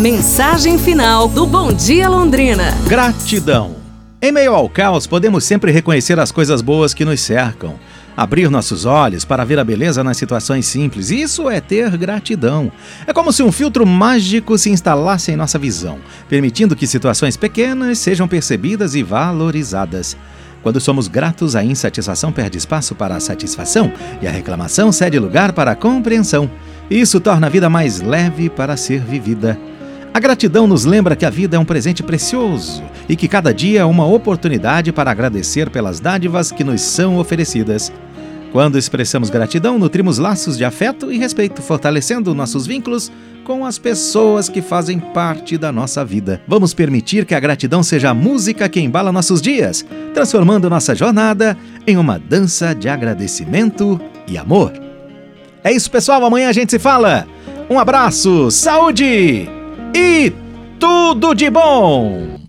Mensagem final do Bom Dia Londrina. Gratidão. Em meio ao caos, podemos sempre reconhecer as coisas boas que nos cercam. Abrir nossos olhos para ver a beleza nas situações simples. Isso é ter gratidão. É como se um filtro mágico se instalasse em nossa visão, permitindo que situações pequenas sejam percebidas e valorizadas. Quando somos gratos, a insatisfação perde espaço para a satisfação e a reclamação cede lugar para a compreensão. Isso torna a vida mais leve para ser vivida. A gratidão nos lembra que a vida é um presente precioso e que cada dia é uma oportunidade para agradecer pelas dádivas que nos são oferecidas. Quando expressamos gratidão, nutrimos laços de afeto e respeito, fortalecendo nossos vínculos com as pessoas que fazem parte da nossa vida. Vamos permitir que a gratidão seja a música que embala nossos dias, transformando nossa jornada em uma dança de agradecimento e amor. É isso, pessoal. Amanhã a gente se fala. Um abraço, saúde! E tudo de bom!